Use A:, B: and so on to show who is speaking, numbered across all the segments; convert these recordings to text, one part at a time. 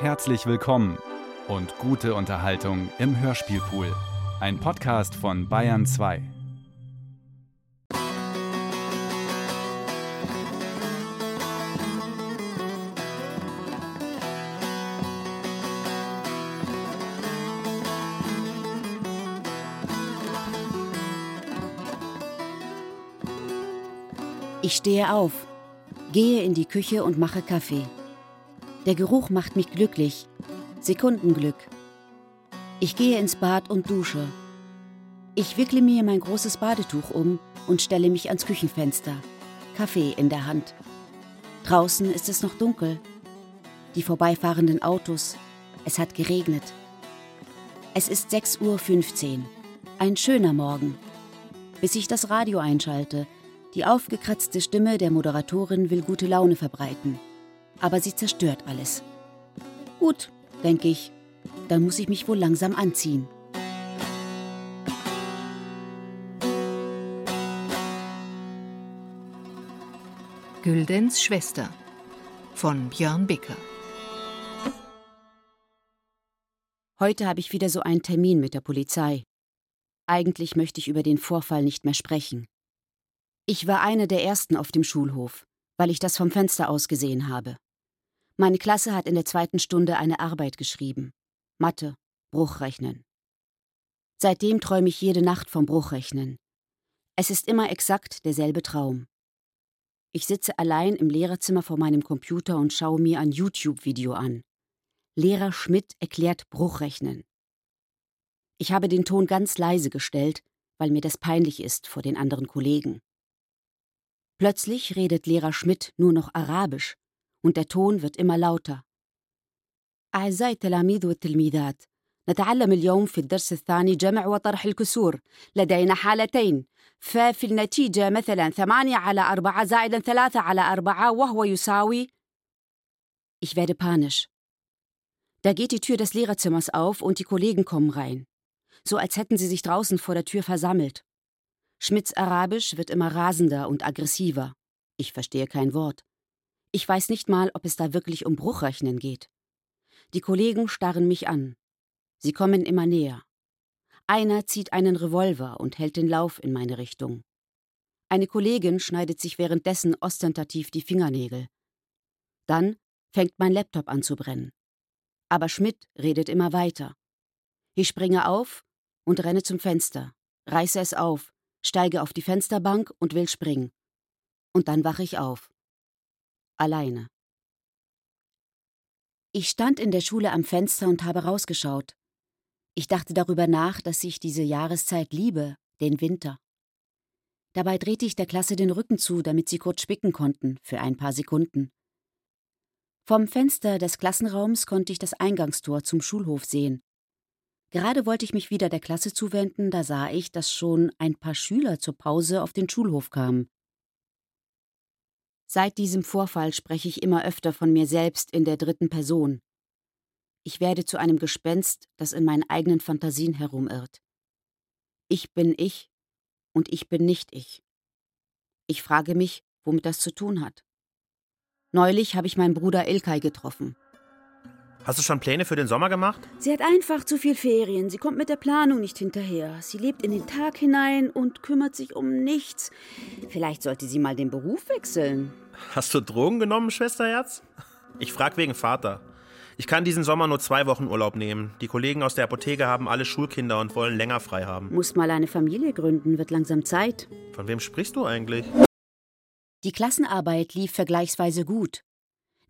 A: Herzlich willkommen und gute Unterhaltung im Hörspielpool. Ein Podcast von Bayern 2.
B: Ich stehe auf, gehe in die Küche und mache Kaffee. Der Geruch macht mich glücklich. Sekundenglück. Ich gehe ins Bad und dusche. Ich wickle mir mein großes Badetuch um und stelle mich ans Küchenfenster. Kaffee in der Hand. Draußen ist es noch dunkel. Die vorbeifahrenden Autos. Es hat geregnet. Es ist 6.15 Uhr. Ein schöner Morgen. Bis ich das Radio einschalte. Die aufgekratzte Stimme der Moderatorin will gute Laune verbreiten aber sie zerstört alles. Gut, denke ich, dann muss ich mich wohl langsam anziehen.
C: Güldens Schwester von Björn Bicker.
B: Heute habe ich wieder so einen Termin mit der Polizei. Eigentlich möchte ich über den Vorfall nicht mehr sprechen. Ich war eine der ersten auf dem Schulhof, weil ich das vom Fenster aus gesehen habe. Meine Klasse hat in der zweiten Stunde eine Arbeit geschrieben. Mathe, Bruchrechnen. Seitdem träume ich jede Nacht vom Bruchrechnen. Es ist immer exakt derselbe Traum. Ich sitze allein im Lehrerzimmer vor meinem Computer und schaue mir ein YouTube-Video an. Lehrer Schmidt erklärt Bruchrechnen. Ich habe den Ton ganz leise gestellt, weil mir das peinlich ist vor den anderen Kollegen. Plötzlich redet Lehrer Schmidt nur noch Arabisch und der Ton wird immer lauter. أعزائي التلاميذ والتلميذات نتعلم اليوم في الدرس الثاني جمع وطرح الكسور لدينا حالتين ففي النتيجة مثلا ثمانية على أربعة زائدا ثلاثة على أربعة وهو يساوي Ich werde panisch. Da geht die Tür des Lehrerzimmers auf und die Kollegen kommen rein. So als hätten sie sich draußen vor der Tür versammelt. Schmidts Arabisch wird immer rasender und aggressiver. Ich verstehe kein Wort. Ich weiß nicht mal, ob es da wirklich um Bruchrechnen geht. Die Kollegen starren mich an. Sie kommen immer näher. Einer zieht einen Revolver und hält den Lauf in meine Richtung. Eine Kollegin schneidet sich währenddessen ostentativ die Fingernägel. Dann fängt mein Laptop an zu brennen. Aber Schmidt redet immer weiter. Ich springe auf und renne zum Fenster, reiße es auf, steige auf die Fensterbank und will springen. Und dann wache ich auf alleine. Ich stand in der Schule am Fenster und habe rausgeschaut. Ich dachte darüber nach, dass ich diese Jahreszeit liebe, den Winter. Dabei drehte ich der Klasse den Rücken zu, damit sie kurz spicken konnten, für ein paar Sekunden. Vom Fenster des Klassenraums konnte ich das Eingangstor zum Schulhof sehen. Gerade wollte ich mich wieder der Klasse zuwenden, da sah ich, dass schon ein paar Schüler zur Pause auf den Schulhof kamen. Seit diesem Vorfall spreche ich immer öfter von mir selbst in der dritten Person. Ich werde zu einem Gespenst, das in meinen eigenen Fantasien herumirrt. Ich bin ich und ich bin nicht ich. Ich frage mich, womit das zu tun hat. Neulich habe ich meinen Bruder Ilkay getroffen.
D: Hast du schon Pläne für den Sommer gemacht?
B: Sie hat einfach zu viel Ferien. Sie kommt mit der Planung nicht hinterher. Sie lebt in den Tag hinein und kümmert sich um nichts. Vielleicht sollte sie mal den Beruf wechseln.
D: Hast du Drogen genommen, Schwesterherz? Ich frag wegen Vater. Ich kann diesen Sommer nur zwei Wochen Urlaub nehmen. Die Kollegen aus der Apotheke haben alle Schulkinder und wollen länger frei haben.
B: Muss mal eine Familie gründen, wird langsam Zeit.
D: Von wem sprichst du eigentlich?
B: Die Klassenarbeit lief vergleichsweise gut.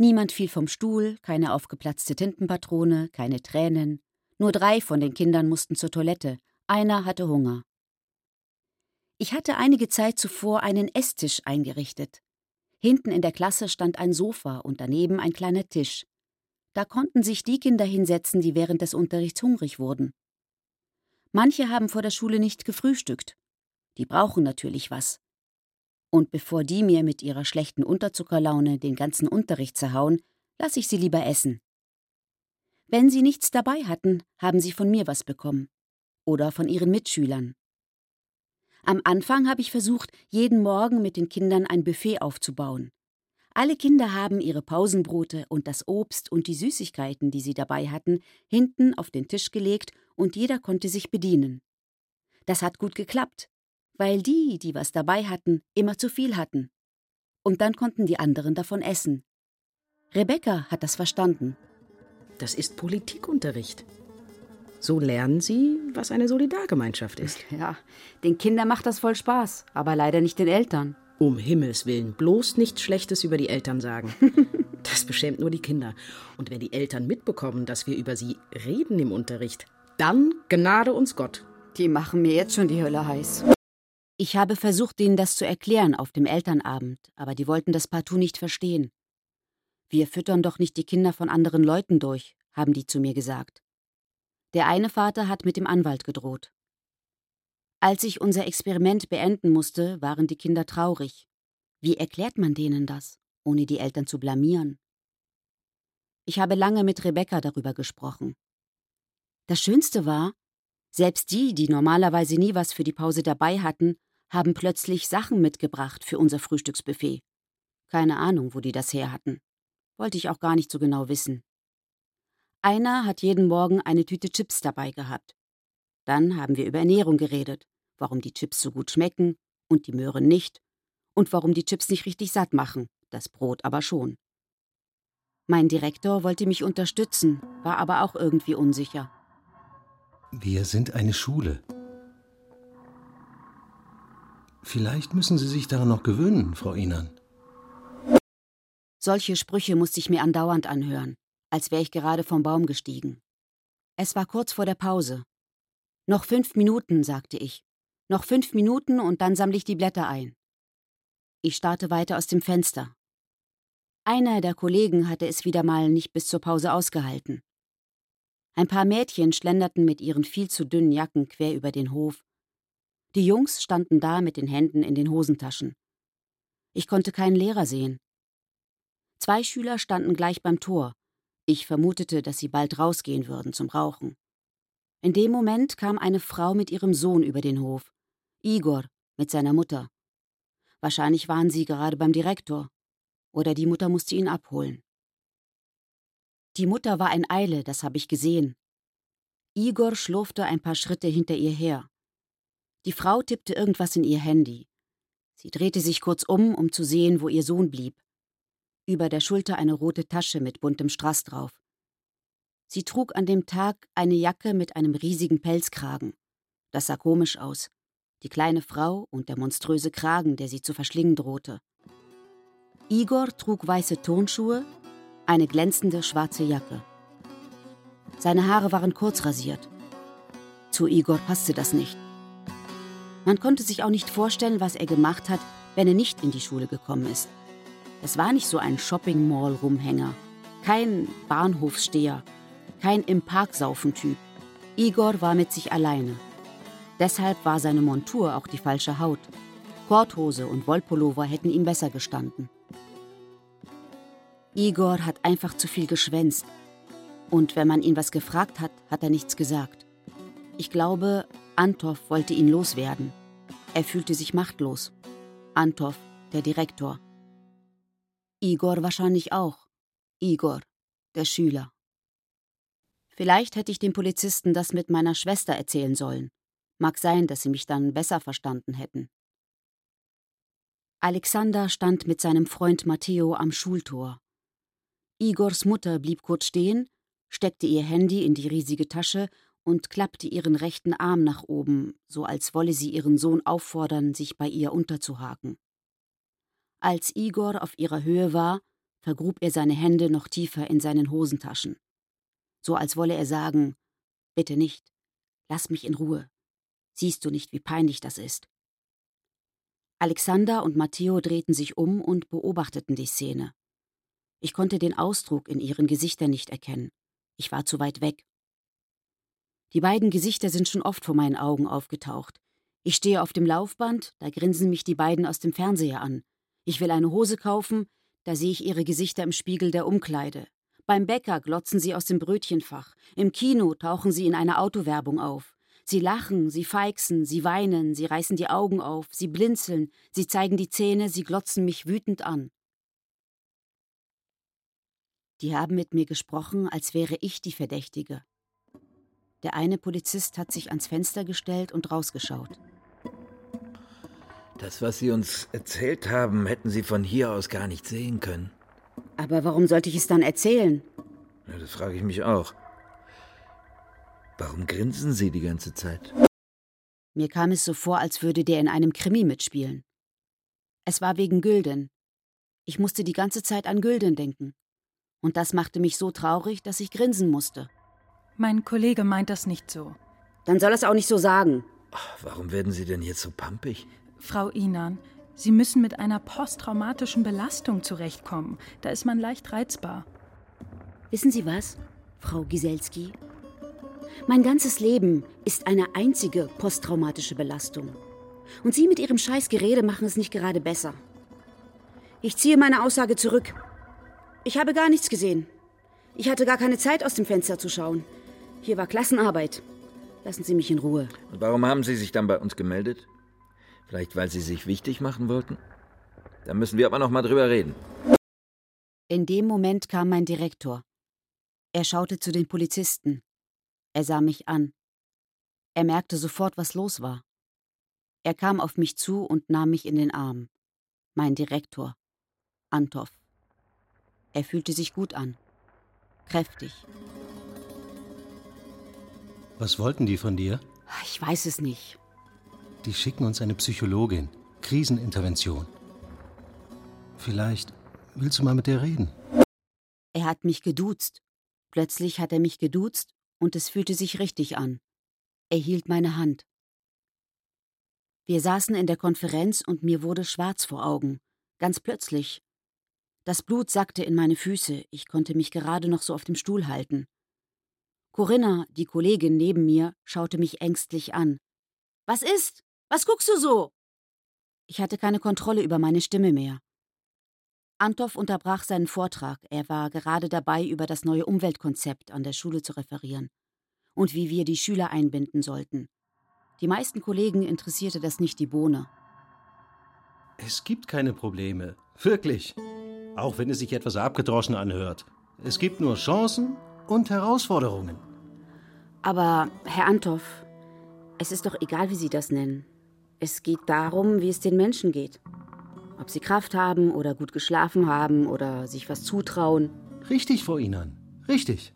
B: Niemand fiel vom Stuhl, keine aufgeplatzte Tintenpatrone, keine Tränen. Nur drei von den Kindern mussten zur Toilette. Einer hatte Hunger. Ich hatte einige Zeit zuvor einen Esstisch eingerichtet. Hinten in der Klasse stand ein Sofa und daneben ein kleiner Tisch. Da konnten sich die Kinder hinsetzen, die während des Unterrichts hungrig wurden. Manche haben vor der Schule nicht gefrühstückt. Die brauchen natürlich was. Und bevor die mir mit ihrer schlechten Unterzuckerlaune den ganzen Unterricht zerhauen, lasse ich sie lieber essen. Wenn sie nichts dabei hatten, haben sie von mir was bekommen. Oder von ihren Mitschülern. Am Anfang habe ich versucht, jeden Morgen mit den Kindern ein Buffet aufzubauen. Alle Kinder haben ihre Pausenbrote und das Obst und die Süßigkeiten, die sie dabei hatten, hinten auf den Tisch gelegt und jeder konnte sich bedienen. Das hat gut geklappt, weil die, die was dabei hatten, immer zu viel hatten. Und dann konnten die anderen davon essen. Rebecca hat das verstanden.
E: Das ist Politikunterricht. So lernen sie, was eine Solidargemeinschaft ist.
B: Ja, den Kindern macht das voll Spaß, aber leider nicht den Eltern.
E: Um Himmels willen, bloß nichts Schlechtes über die Eltern sagen. Das beschämt nur die Kinder. Und wenn die Eltern mitbekommen, dass wir über sie reden im Unterricht, dann gnade uns Gott.
B: Die machen mir jetzt schon die Hölle heiß. Ich habe versucht, ihnen das zu erklären auf dem Elternabend, aber die wollten das partout nicht verstehen. Wir füttern doch nicht die Kinder von anderen Leuten durch, haben die zu mir gesagt. Der eine Vater hat mit dem Anwalt gedroht. Als ich unser Experiment beenden musste, waren die Kinder traurig. Wie erklärt man denen das, ohne die Eltern zu blamieren? Ich habe lange mit Rebecca darüber gesprochen. Das Schönste war, selbst die, die normalerweise nie was für die Pause dabei hatten, haben plötzlich Sachen mitgebracht für unser Frühstücksbuffet. Keine Ahnung, wo die das her hatten. Wollte ich auch gar nicht so genau wissen. Einer hat jeden Morgen eine Tüte Chips dabei gehabt. Dann haben wir über Ernährung geredet, warum die Chips so gut schmecken und die Möhren nicht und warum die Chips nicht richtig satt machen, das Brot aber schon. Mein Direktor wollte mich unterstützen, war aber auch irgendwie unsicher.
F: Wir sind eine Schule. Vielleicht müssen Sie sich daran noch gewöhnen, Frau Inan.
B: Solche Sprüche musste ich mir andauernd anhören, als wäre ich gerade vom Baum gestiegen. Es war kurz vor der Pause. Noch fünf Minuten, sagte ich. Noch fünf Minuten und dann sammle ich die Blätter ein. Ich starrte weiter aus dem Fenster. Einer der Kollegen hatte es wieder mal nicht bis zur Pause ausgehalten. Ein paar Mädchen schlenderten mit ihren viel zu dünnen Jacken quer über den Hof. Die Jungs standen da mit den Händen in den Hosentaschen. Ich konnte keinen Lehrer sehen. Zwei Schüler standen gleich beim Tor. Ich vermutete, dass sie bald rausgehen würden zum Rauchen. In dem Moment kam eine Frau mit ihrem Sohn über den Hof. Igor mit seiner Mutter. Wahrscheinlich waren sie gerade beim Direktor. Oder die Mutter musste ihn abholen. Die Mutter war in Eile, das habe ich gesehen. Igor schlurfte ein paar Schritte hinter ihr her. Die Frau tippte irgendwas in ihr Handy. Sie drehte sich kurz um, um zu sehen, wo ihr Sohn blieb über der Schulter eine rote Tasche mit buntem Strass drauf. Sie trug an dem Tag eine Jacke mit einem riesigen Pelzkragen. Das sah komisch aus. Die kleine Frau und der monströse Kragen, der sie zu verschlingen drohte. Igor trug weiße Tonschuhe, eine glänzende schwarze Jacke. Seine Haare waren kurz rasiert. Zu Igor passte das nicht. Man konnte sich auch nicht vorstellen, was er gemacht hat, wenn er nicht in die Schule gekommen ist. Es war nicht so ein Shopping-Mall-Rumhänger, kein Bahnhofssteher, kein im Park saufen Typ. Igor war mit sich alleine. Deshalb war seine Montur auch die falsche Haut. Korthose und Wollpullover hätten ihm besser gestanden. Igor hat einfach zu viel geschwänzt. Und wenn man ihn was gefragt hat, hat er nichts gesagt. Ich glaube, Antov wollte ihn loswerden. Er fühlte sich machtlos. Antov, der Direktor. Igor wahrscheinlich auch. Igor, der Schüler. Vielleicht hätte ich dem Polizisten das mit meiner Schwester erzählen sollen. Mag sein, dass sie mich dann besser verstanden hätten. Alexander stand mit seinem Freund Matteo am Schultor. Igors Mutter blieb kurz stehen, steckte ihr Handy in die riesige Tasche und klappte ihren rechten Arm nach oben, so als wolle sie ihren Sohn auffordern, sich bei ihr unterzuhaken. Als Igor auf ihrer Höhe war, vergrub er seine Hände noch tiefer in seinen Hosentaschen. So als wolle er sagen: Bitte nicht, lass mich in Ruhe. Siehst du nicht, wie peinlich das ist? Alexander und Matteo drehten sich um und beobachteten die Szene. Ich konnte den Ausdruck in ihren Gesichtern nicht erkennen. Ich war zu weit weg. Die beiden Gesichter sind schon oft vor meinen Augen aufgetaucht. Ich stehe auf dem Laufband, da grinsen mich die beiden aus dem Fernseher an. Ich will eine Hose kaufen, da sehe ich ihre Gesichter im Spiegel der Umkleide. Beim Bäcker glotzen sie aus dem Brötchenfach. Im Kino tauchen sie in einer Autowerbung auf. Sie lachen, sie feixen, sie weinen, sie reißen die Augen auf, sie blinzeln, sie zeigen die Zähne, sie glotzen mich wütend an. Die haben mit mir gesprochen, als wäre ich die Verdächtige. Der eine Polizist hat sich ans Fenster gestellt und rausgeschaut.
G: Das, was Sie uns erzählt haben, hätten Sie von hier aus gar nicht sehen können.
B: Aber warum sollte ich es dann erzählen?
G: Ja, das frage ich mich auch. Warum grinsen Sie die ganze Zeit?
B: Mir kam es so vor, als würde der in einem Krimi mitspielen. Es war wegen Gülden. Ich musste die ganze Zeit an Gülden denken. Und das machte mich so traurig, dass ich grinsen musste.
H: Mein Kollege meint das nicht so.
B: Dann soll es auch nicht so sagen.
G: Warum werden Sie denn jetzt so pampig?
H: Frau Inan, Sie müssen mit einer posttraumatischen Belastung zurechtkommen. Da ist man leicht reizbar.
B: Wissen Sie was, Frau Giselski? Mein ganzes Leben ist eine einzige posttraumatische Belastung. Und Sie mit Ihrem Scheißgerede machen es nicht gerade besser. Ich ziehe meine Aussage zurück. Ich habe gar nichts gesehen. Ich hatte gar keine Zeit, aus dem Fenster zu schauen. Hier war Klassenarbeit. Lassen Sie mich in Ruhe.
G: Und warum haben Sie sich dann bei uns gemeldet? Vielleicht, weil Sie sich wichtig machen wollten? Da müssen wir aber noch mal drüber reden.
B: In dem Moment kam mein Direktor. Er schaute zu den Polizisten. Er sah mich an. Er merkte sofort, was los war. Er kam auf mich zu und nahm mich in den Arm. Mein Direktor, Antov. Er fühlte sich gut an. Kräftig.
F: Was wollten die von dir?
B: Ich weiß es nicht.
F: Die schicken uns eine Psychologin. Krisenintervention. Vielleicht willst du mal mit der reden.
B: Er hat mich geduzt. Plötzlich hat er mich geduzt und es fühlte sich richtig an. Er hielt meine Hand. Wir saßen in der Konferenz und mir wurde schwarz vor Augen. Ganz plötzlich. Das Blut sackte in meine Füße, ich konnte mich gerade noch so auf dem Stuhl halten. Corinna, die Kollegin neben mir, schaute mich ängstlich an. Was ist? Was guckst du so? Ich hatte keine Kontrolle über meine Stimme mehr. Antov unterbrach seinen Vortrag. Er war gerade dabei, über das neue Umweltkonzept an der Schule zu referieren und wie wir die Schüler einbinden sollten. Die meisten Kollegen interessierte das nicht die Bohne.
F: Es gibt keine Probleme. Wirklich. Auch wenn es sich etwas abgedroschen anhört. Es gibt nur Chancen und Herausforderungen.
B: Aber, Herr Antov, es ist doch egal, wie Sie das nennen. Es geht darum, wie es den Menschen geht. Ob sie Kraft haben oder gut geschlafen haben oder sich was zutrauen.
F: Richtig, Frau Inan. Richtig.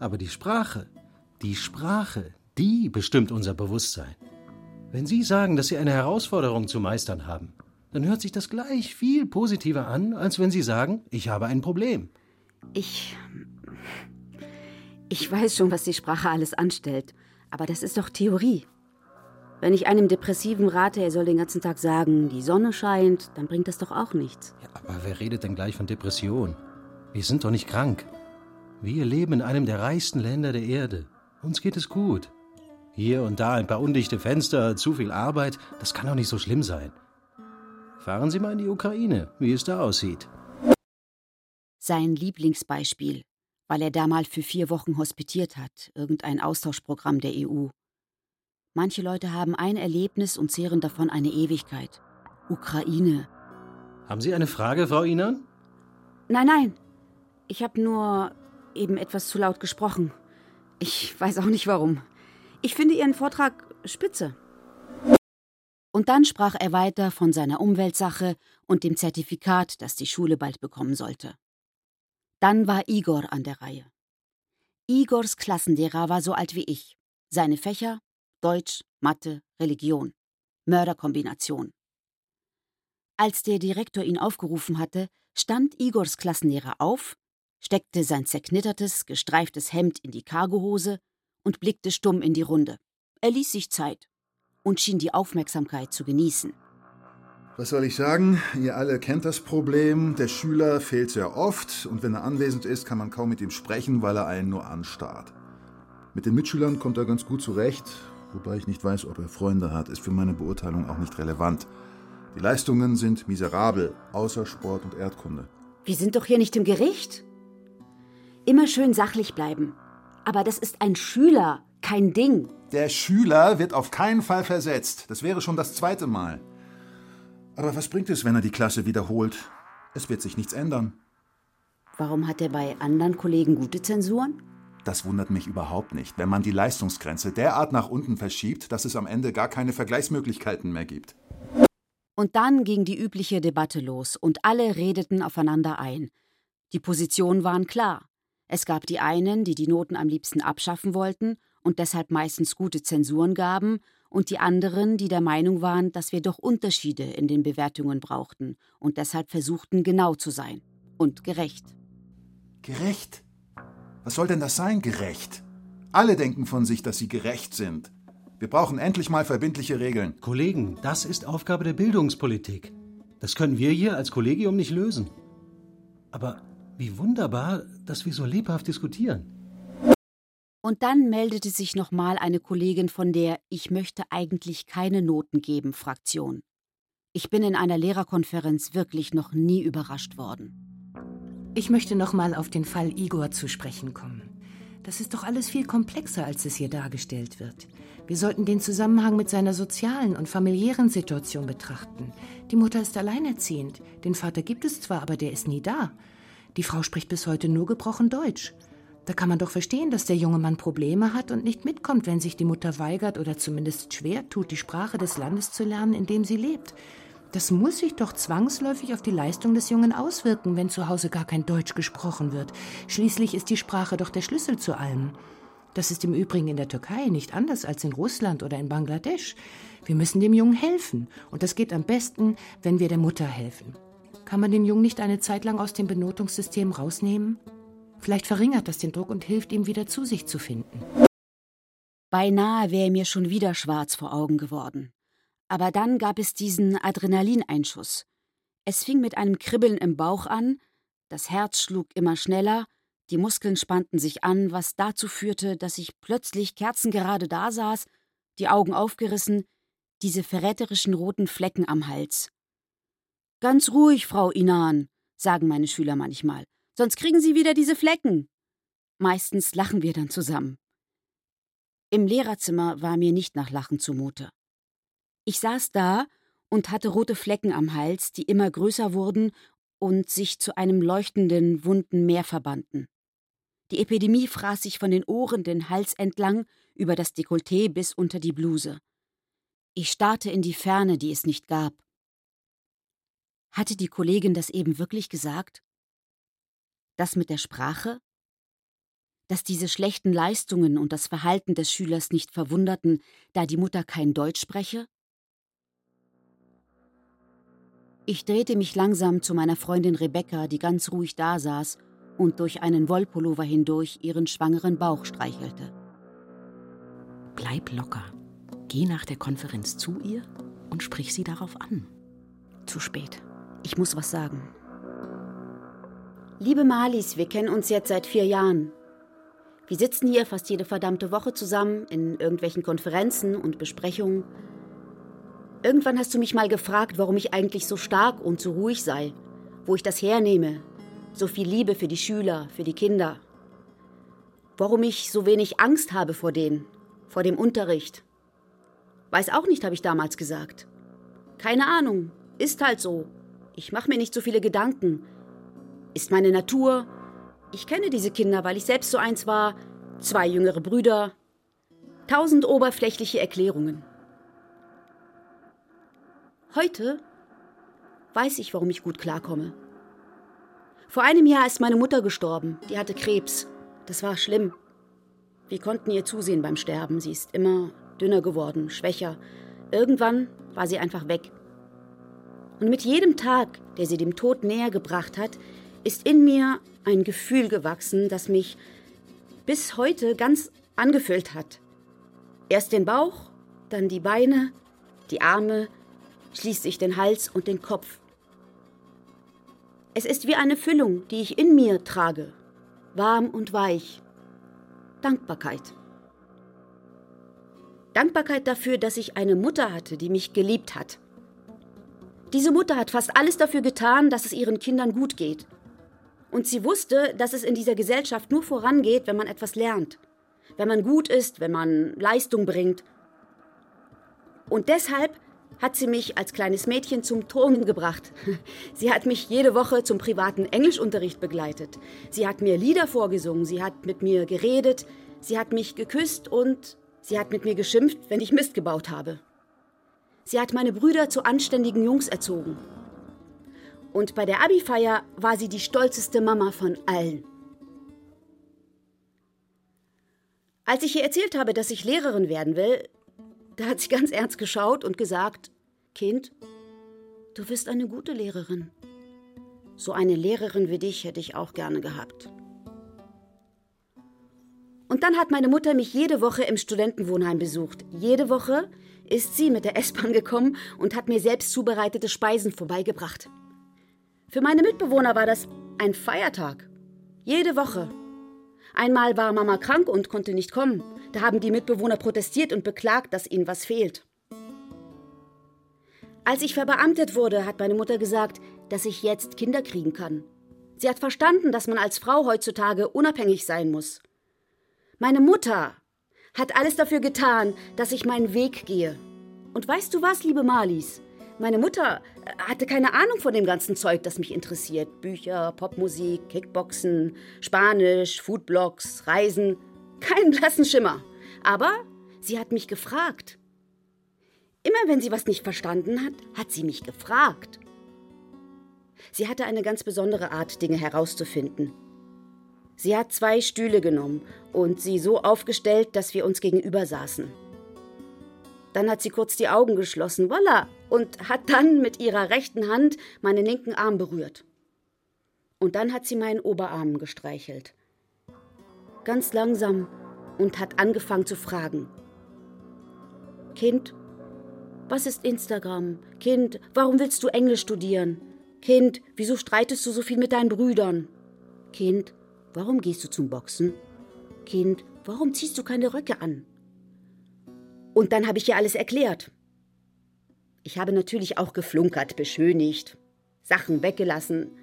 F: Aber die Sprache, die Sprache, die bestimmt unser Bewusstsein. Wenn Sie sagen, dass Sie eine Herausforderung zu meistern haben, dann hört sich das gleich viel positiver an, als wenn Sie sagen, ich habe ein Problem.
B: Ich. Ich weiß schon, was die Sprache alles anstellt. Aber das ist doch Theorie. Wenn ich einem Depressiven rate, er soll den ganzen Tag sagen, die Sonne scheint, dann bringt das doch auch nichts.
F: Ja, aber wer redet denn gleich von Depression? Wir sind doch nicht krank. Wir leben in einem der reichsten Länder der Erde. Uns geht es gut. Hier und da ein paar undichte Fenster, zu viel Arbeit, das kann doch nicht so schlimm sein. Fahren Sie mal in die Ukraine, wie es da aussieht.
B: Sein Lieblingsbeispiel, weil er da mal für vier Wochen hospitiert hat, irgendein Austauschprogramm der EU. Manche Leute haben ein Erlebnis und zehren davon eine Ewigkeit. Ukraine.
F: Haben Sie eine Frage, Frau Inan?
B: Nein, nein. Ich habe nur eben etwas zu laut gesprochen. Ich weiß auch nicht warum. Ich finde Ihren Vortrag spitze. Und dann sprach er weiter von seiner Umweltsache und dem Zertifikat, das die Schule bald bekommen sollte. Dann war Igor an der Reihe. Igors Klassenlehrer war so alt wie ich. Seine Fächer Deutsch, Mathe, Religion. Mörderkombination. Als der Direktor ihn aufgerufen hatte, stand Igors Klassenlehrer auf, steckte sein zerknittertes, gestreiftes Hemd in die Cargohose und blickte stumm in die Runde. Er ließ sich Zeit und schien die Aufmerksamkeit zu genießen.
I: Was soll ich sagen? Ihr alle kennt das Problem. Der Schüler fehlt sehr oft und wenn er anwesend ist, kann man kaum mit ihm sprechen, weil er einen nur anstarrt. Mit den Mitschülern kommt er ganz gut zurecht, wobei ich nicht weiß, ob er Freunde hat, ist für meine Beurteilung auch nicht relevant. Die Leistungen sind miserabel, außer Sport und Erdkunde.
B: Wir sind doch hier nicht im Gericht. Immer schön sachlich bleiben. Aber das ist ein Schüler, kein Ding.
I: Der Schüler wird auf keinen Fall versetzt. Das wäre schon das zweite Mal. Aber was bringt es, wenn er die Klasse wiederholt? Es wird sich nichts ändern.
B: Warum hat er bei anderen Kollegen gute Zensuren?
I: Das wundert mich überhaupt nicht, wenn man die Leistungsgrenze derart nach unten verschiebt, dass es am Ende gar keine Vergleichsmöglichkeiten mehr gibt.
B: Und dann ging die übliche Debatte los und alle redeten aufeinander ein. Die Positionen waren klar. Es gab die einen, die die Noten am liebsten abschaffen wollten und deshalb meistens gute Zensuren gaben, und die anderen, die der Meinung waren, dass wir doch Unterschiede in den Bewertungen brauchten und deshalb versuchten, genau zu sein und gerecht.
I: Gerecht? Was soll denn das sein, gerecht? Alle denken von sich, dass sie gerecht sind. Wir brauchen endlich mal verbindliche Regeln.
F: Kollegen, das ist Aufgabe der Bildungspolitik. Das können wir hier als Kollegium nicht lösen. Aber wie wunderbar, dass wir so lebhaft diskutieren.
B: Und dann meldete sich nochmal eine Kollegin von der Ich möchte eigentlich keine Noten geben Fraktion. Ich bin in einer Lehrerkonferenz wirklich noch nie überrascht worden.
E: Ich möchte nochmal auf den Fall Igor zu sprechen kommen. Das ist doch alles viel komplexer, als es hier dargestellt wird. Wir sollten den Zusammenhang mit seiner sozialen und familiären Situation betrachten. Die Mutter ist alleinerziehend. Den Vater gibt es zwar, aber der ist nie da. Die Frau spricht bis heute nur gebrochen Deutsch. Da kann man doch verstehen, dass der junge Mann Probleme hat und nicht mitkommt, wenn sich die Mutter weigert oder zumindest schwer tut, die Sprache des Landes zu lernen, in dem sie lebt. Das muss sich doch zwangsläufig auf die Leistung des Jungen auswirken, wenn zu Hause gar kein Deutsch gesprochen wird. Schließlich ist die Sprache doch der Schlüssel zu allem. Das ist im Übrigen in der Türkei nicht anders als in Russland oder in Bangladesch. Wir müssen dem Jungen helfen. Und das geht am besten, wenn wir der Mutter helfen. Kann man den Jungen nicht eine Zeit lang aus dem Benotungssystem rausnehmen? Vielleicht verringert das den Druck und hilft ihm wieder zu sich zu finden.
B: Beinahe wäre mir schon wieder schwarz vor Augen geworden. Aber dann gab es diesen Adrenalineinschuss. Es fing mit einem Kribbeln im Bauch an, das Herz schlug immer schneller, die Muskeln spannten sich an, was dazu führte, dass ich plötzlich kerzengerade dasaß, die Augen aufgerissen, diese verräterischen roten Flecken am Hals. Ganz ruhig, Frau Inan, sagen meine Schüler manchmal, sonst kriegen Sie wieder diese Flecken. Meistens lachen wir dann zusammen. Im Lehrerzimmer war mir nicht nach Lachen zumute. Ich saß da und hatte rote Flecken am Hals, die immer größer wurden und sich zu einem leuchtenden, wunden Meer verbanden. Die Epidemie fraß sich von den Ohren den Hals entlang, über das Dekolleté bis unter die Bluse. Ich starrte in die Ferne, die es nicht gab. Hatte die Kollegin das eben wirklich gesagt? Das mit der Sprache? Dass diese schlechten Leistungen und das Verhalten des Schülers nicht verwunderten, da die Mutter kein Deutsch spreche? Ich drehte mich langsam zu meiner Freundin Rebecca, die ganz ruhig dasaß und durch einen Wollpullover hindurch ihren schwangeren Bauch streichelte.
E: Bleib locker. Geh nach der Konferenz zu ihr und sprich sie darauf an.
B: Zu spät. Ich muss was sagen. Liebe Malis, wir kennen uns jetzt seit vier Jahren. Wir sitzen hier fast jede verdammte Woche zusammen in irgendwelchen Konferenzen und Besprechungen. Irgendwann hast du mich mal gefragt, warum ich eigentlich so stark und so ruhig sei, wo ich das hernehme, so viel Liebe für die Schüler, für die Kinder. Warum ich so wenig Angst habe vor denen, vor dem Unterricht. Weiß auch nicht, habe ich damals gesagt. Keine Ahnung, ist halt so. Ich mache mir nicht so viele Gedanken. Ist meine Natur. Ich kenne diese Kinder, weil ich selbst so eins war. Zwei jüngere Brüder. Tausend oberflächliche Erklärungen. Heute weiß ich, warum ich gut klarkomme. Vor einem Jahr ist meine Mutter gestorben. Die hatte Krebs. Das war schlimm. Wir konnten ihr zusehen beim Sterben. Sie ist immer dünner geworden, schwächer. Irgendwann war sie einfach weg. Und mit jedem Tag, der sie dem Tod näher gebracht hat, ist in mir ein Gefühl gewachsen, das mich bis heute ganz angefüllt hat. Erst den Bauch, dann die Beine, die Arme, schließlich den Hals und den Kopf. Es ist wie eine Füllung, die ich in mir trage, warm und weich. Dankbarkeit. Dankbarkeit dafür, dass ich eine Mutter hatte, die mich geliebt hat, diese Mutter hat fast alles dafür getan, dass es ihren Kindern gut geht. Und sie wusste, dass es in dieser Gesellschaft nur vorangeht, wenn man etwas lernt, wenn man gut ist, wenn man Leistung bringt. Und deshalb hat sie mich als kleines Mädchen zum Turnen gebracht. Sie hat mich jede Woche zum privaten Englischunterricht begleitet. Sie hat mir Lieder vorgesungen, sie hat mit mir geredet, sie hat mich geküsst und sie hat mit mir geschimpft, wenn ich Mist gebaut habe. Sie hat meine Brüder zu anständigen Jungs erzogen. Und bei der Abi-Feier war sie die stolzeste Mama von allen. Als ich ihr erzählt habe, dass ich Lehrerin werden will, da hat sie ganz ernst geschaut und gesagt, Kind, du bist eine gute Lehrerin. So eine Lehrerin wie dich hätte ich auch gerne gehabt. Und dann hat meine Mutter mich jede Woche im Studentenwohnheim besucht. Jede Woche ist sie mit der S-Bahn gekommen und hat mir selbst zubereitete Speisen vorbeigebracht. Für meine Mitbewohner war das ein Feiertag. Jede Woche. Einmal war Mama krank und konnte nicht kommen. Da haben die Mitbewohner protestiert und beklagt, dass ihnen was fehlt. Als ich verbeamtet wurde, hat meine Mutter gesagt, dass ich jetzt Kinder kriegen kann. Sie hat verstanden, dass man als Frau heutzutage unabhängig sein muss. Meine Mutter hat alles dafür getan, dass ich meinen Weg gehe. Und weißt du was, liebe Marlies? Meine Mutter äh, hatte keine Ahnung von dem ganzen Zeug, das mich interessiert. Bücher, Popmusik, Kickboxen, Spanisch, Foodblogs, Reisen. Keinen blassen Schimmer. Aber sie hat mich gefragt. Immer wenn sie was nicht verstanden hat, hat sie mich gefragt. Sie hatte eine ganz besondere Art, Dinge herauszufinden. Sie hat zwei Stühle genommen und sie so aufgestellt, dass wir uns gegenüber saßen. Dann hat sie kurz die Augen geschlossen, voila, und hat dann mit ihrer rechten Hand meinen linken Arm berührt. Und dann hat sie meinen Oberarm gestreichelt. Ganz langsam und hat angefangen zu fragen. Kind, was ist Instagram? Kind, warum willst du Englisch studieren? Kind, wieso streitest du so viel mit deinen Brüdern? Kind, warum gehst du zum Boxen? Kind, warum ziehst du keine Röcke an? Und dann habe ich ihr alles erklärt. Ich habe natürlich auch geflunkert, beschönigt, Sachen weggelassen.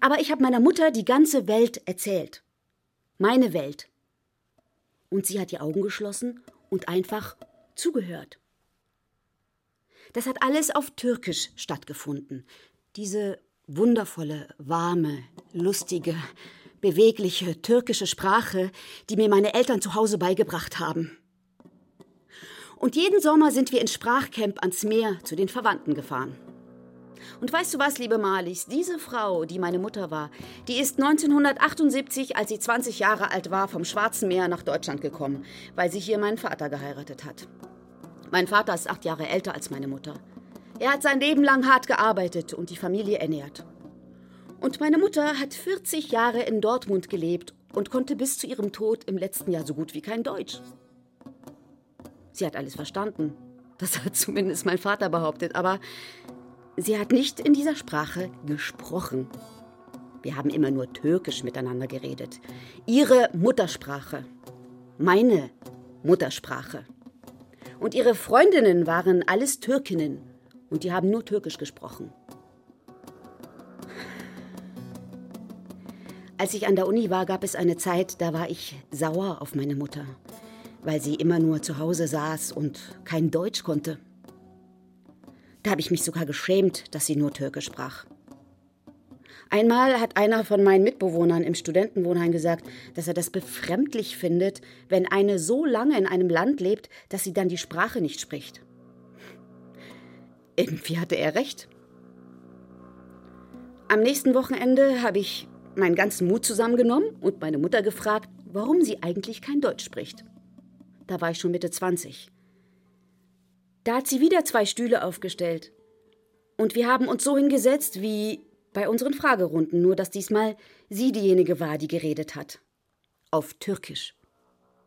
B: Aber ich habe meiner Mutter die ganze Welt erzählt. Meine Welt. Und sie hat die Augen geschlossen und einfach zugehört. Das hat alles auf Türkisch stattgefunden. Diese wundervolle, warme, lustige, bewegliche türkische Sprache, die mir meine Eltern zu Hause beigebracht haben. Und jeden Sommer sind wir in Sprachcamp ans Meer zu den Verwandten gefahren. Und weißt du was, liebe Marlies, diese Frau, die meine Mutter war, die ist 1978, als sie 20 Jahre alt war, vom Schwarzen Meer nach Deutschland gekommen, weil sie hier meinen Vater geheiratet hat. Mein Vater ist acht Jahre älter als meine Mutter. Er hat sein Leben lang hart gearbeitet und die Familie ernährt. Und meine Mutter hat 40 Jahre in Dortmund gelebt und konnte bis zu ihrem Tod im letzten Jahr so gut wie kein Deutsch. Sie hat alles verstanden. Das hat zumindest mein Vater behauptet. Aber sie hat nicht in dieser Sprache gesprochen. Wir haben immer nur Türkisch miteinander geredet. Ihre Muttersprache. Meine Muttersprache. Und ihre Freundinnen waren alles Türkinnen. Und die haben nur Türkisch gesprochen. Als ich an der Uni war, gab es eine Zeit, da war ich sauer auf meine Mutter weil sie immer nur zu Hause saß und kein Deutsch konnte. Da habe ich mich sogar geschämt, dass sie nur Türkisch sprach. Einmal hat einer von meinen Mitbewohnern im Studentenwohnheim gesagt, dass er das befremdlich findet, wenn eine so lange in einem Land lebt, dass sie dann die Sprache nicht spricht. Irgendwie hatte er recht. Am nächsten Wochenende habe ich meinen ganzen Mut zusammengenommen und meine Mutter gefragt, warum sie eigentlich kein Deutsch spricht. Da war ich schon Mitte 20. Da hat sie wieder zwei Stühle aufgestellt. Und wir haben uns so hingesetzt wie bei unseren Fragerunden, nur dass diesmal sie diejenige war, die geredet hat. Auf Türkisch.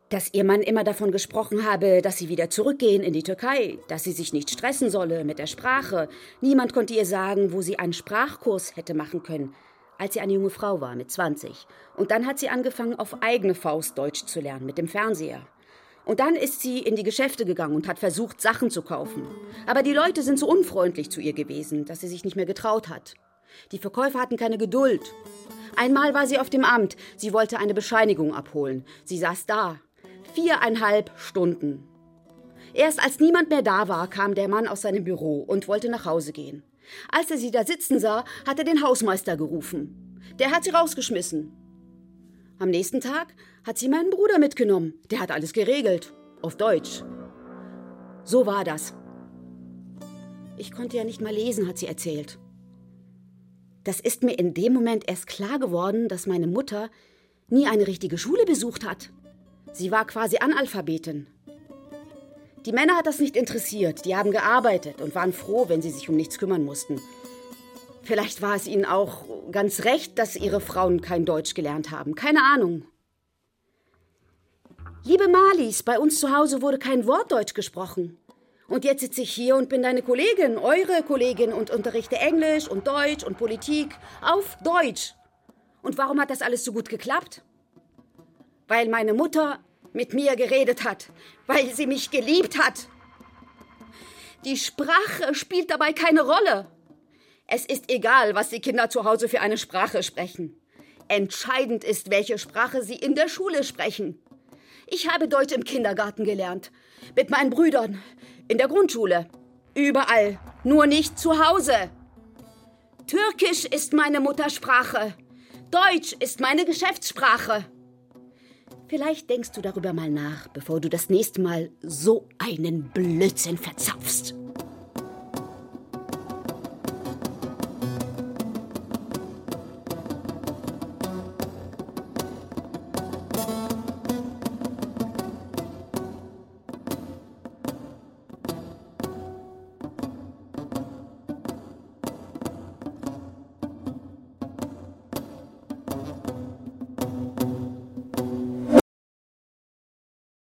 B: Dass ihr Mann immer davon gesprochen habe, dass sie wieder zurückgehen in die Türkei, dass sie sich nicht stressen solle mit der Sprache. Niemand konnte ihr sagen, wo sie einen Sprachkurs hätte machen können, als sie eine junge Frau war mit 20. Und dann hat sie angefangen, auf eigene Faust Deutsch zu lernen mit dem Fernseher. Und dann ist sie in die Geschäfte gegangen und hat versucht, Sachen zu kaufen. Aber die Leute sind so unfreundlich zu ihr gewesen, dass sie sich nicht mehr getraut hat. Die Verkäufer hatten keine Geduld. Einmal war sie auf dem Amt. Sie wollte eine Bescheinigung abholen. Sie saß da. Viereinhalb Stunden. Erst als niemand mehr da war, kam der Mann aus seinem Büro und wollte nach Hause gehen. Als er sie da sitzen sah, hat er den Hausmeister gerufen. Der hat sie rausgeschmissen. Am nächsten Tag hat sie meinen Bruder mitgenommen. Der hat alles geregelt. Auf Deutsch. So war das. Ich konnte ja nicht mal lesen, hat sie erzählt. Das ist mir in dem Moment erst klar geworden, dass meine Mutter nie eine richtige Schule besucht hat. Sie war quasi Analphabetin. Die Männer hat das nicht interessiert. Die haben gearbeitet und waren froh, wenn sie sich um nichts kümmern mussten. Vielleicht war es ihnen auch ganz recht, dass ihre Frauen kein Deutsch gelernt haben. Keine Ahnung. Liebe Malis, bei uns zu Hause wurde kein Wort Deutsch gesprochen. Und jetzt sitze ich hier und bin deine Kollegin, eure Kollegin und unterrichte Englisch und Deutsch und Politik auf Deutsch. Und warum hat das alles so gut geklappt? Weil meine Mutter mit mir geredet hat, weil sie mich geliebt hat. Die Sprache spielt dabei keine Rolle. Es ist egal, was die Kinder zu Hause für eine Sprache sprechen. Entscheidend ist, welche Sprache sie in der Schule sprechen. Ich habe Deutsch im Kindergarten gelernt. Mit meinen Brüdern. In der Grundschule. Überall. Nur nicht zu Hause. Türkisch ist meine Muttersprache. Deutsch ist meine Geschäftssprache. Vielleicht denkst du darüber mal nach, bevor du das nächste Mal so einen Blödsinn verzapfst.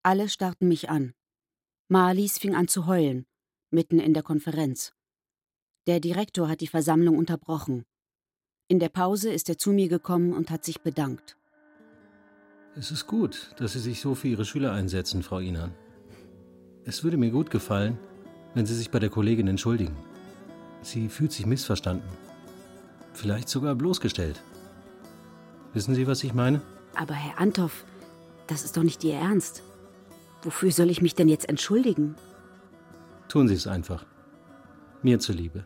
B: Alle starrten mich an. Marlies fing an zu heulen, mitten in der Konferenz. Der Direktor hat die Versammlung unterbrochen. In der Pause ist er zu mir gekommen und hat sich bedankt.
F: Es ist gut, dass Sie sich so für Ihre Schüler einsetzen, Frau Inan. Es würde mir gut gefallen, wenn Sie sich bei der Kollegin entschuldigen. Sie fühlt sich missverstanden. Vielleicht sogar bloßgestellt. Wissen Sie, was ich meine?
B: Aber Herr Anthoff, das ist doch nicht Ihr Ernst. Wofür soll ich mich denn jetzt entschuldigen?
F: Tun Sie es einfach. Mir zuliebe.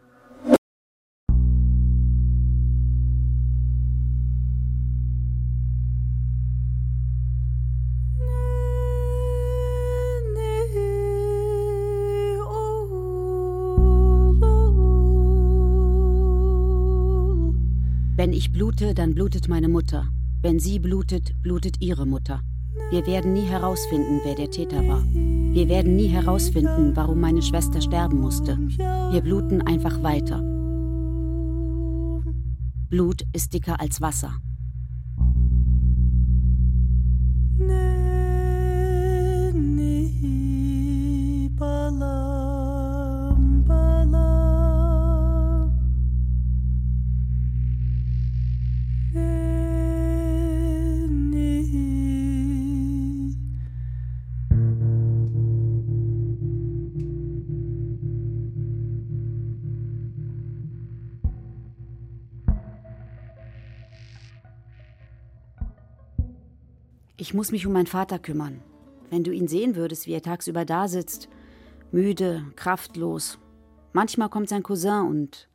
B: Wenn ich blute, dann blutet meine Mutter. Wenn sie blutet, blutet ihre Mutter. Wir werden nie herausfinden, wer der Täter war. Wir werden nie herausfinden, warum meine Schwester sterben musste. Wir bluten einfach weiter. Blut ist dicker als Wasser. Ich muss mich um meinen Vater kümmern. Wenn du ihn sehen würdest, wie er tagsüber da sitzt, müde, kraftlos. Manchmal kommt sein Cousin und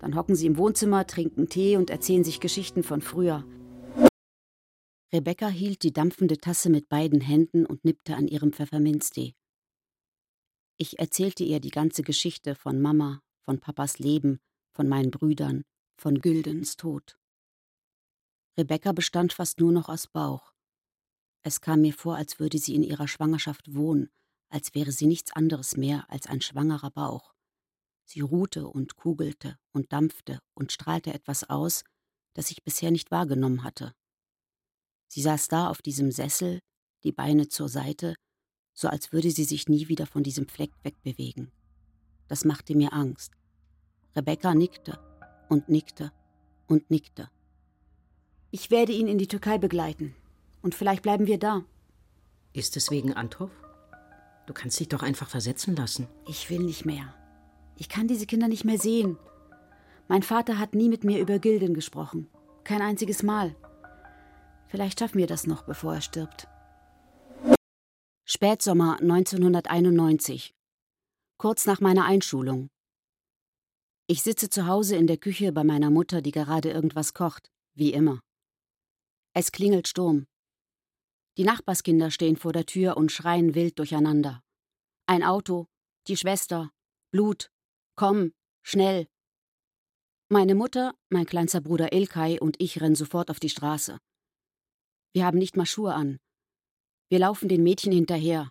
B: dann hocken sie im Wohnzimmer, trinken Tee und erzählen sich Geschichten von früher. Rebecca hielt die dampfende Tasse mit beiden Händen und nippte an ihrem Pfefferminztee. Ich erzählte ihr die ganze Geschichte von Mama, von Papas Leben, von meinen Brüdern, von Güldens Tod. Rebecca bestand fast nur noch aus Bauch. Es kam mir vor, als würde sie in ihrer Schwangerschaft wohnen, als wäre sie nichts anderes mehr als ein schwangerer Bauch. Sie ruhte und kugelte und dampfte und strahlte etwas aus, das ich bisher nicht wahrgenommen hatte. Sie saß da auf diesem Sessel, die Beine zur Seite, so als würde sie sich nie wieder von diesem Fleck wegbewegen. Das machte mir Angst. Rebecca nickte und nickte und nickte. Ich werde ihn in die Türkei begleiten, und vielleicht bleiben wir da.
E: Ist es wegen Anthoff? Du kannst dich doch einfach versetzen lassen.
B: Ich will nicht mehr. Ich kann diese Kinder nicht mehr sehen. Mein Vater hat nie mit mir über Gilden gesprochen. Kein einziges Mal. Vielleicht schaffen wir das noch, bevor er stirbt.
J: Spätsommer 1991. Kurz nach meiner Einschulung. Ich sitze zu Hause in der Küche bei meiner Mutter, die gerade irgendwas kocht, wie immer. Es klingelt Sturm. Die Nachbarskinder stehen vor der Tür und schreien wild durcheinander. Ein Auto, die Schwester, Blut, komm, schnell. Meine Mutter, mein kleinster Bruder Ilkay und ich rennen sofort auf die Straße. Wir haben nicht mal Schuhe an. Wir laufen den Mädchen hinterher.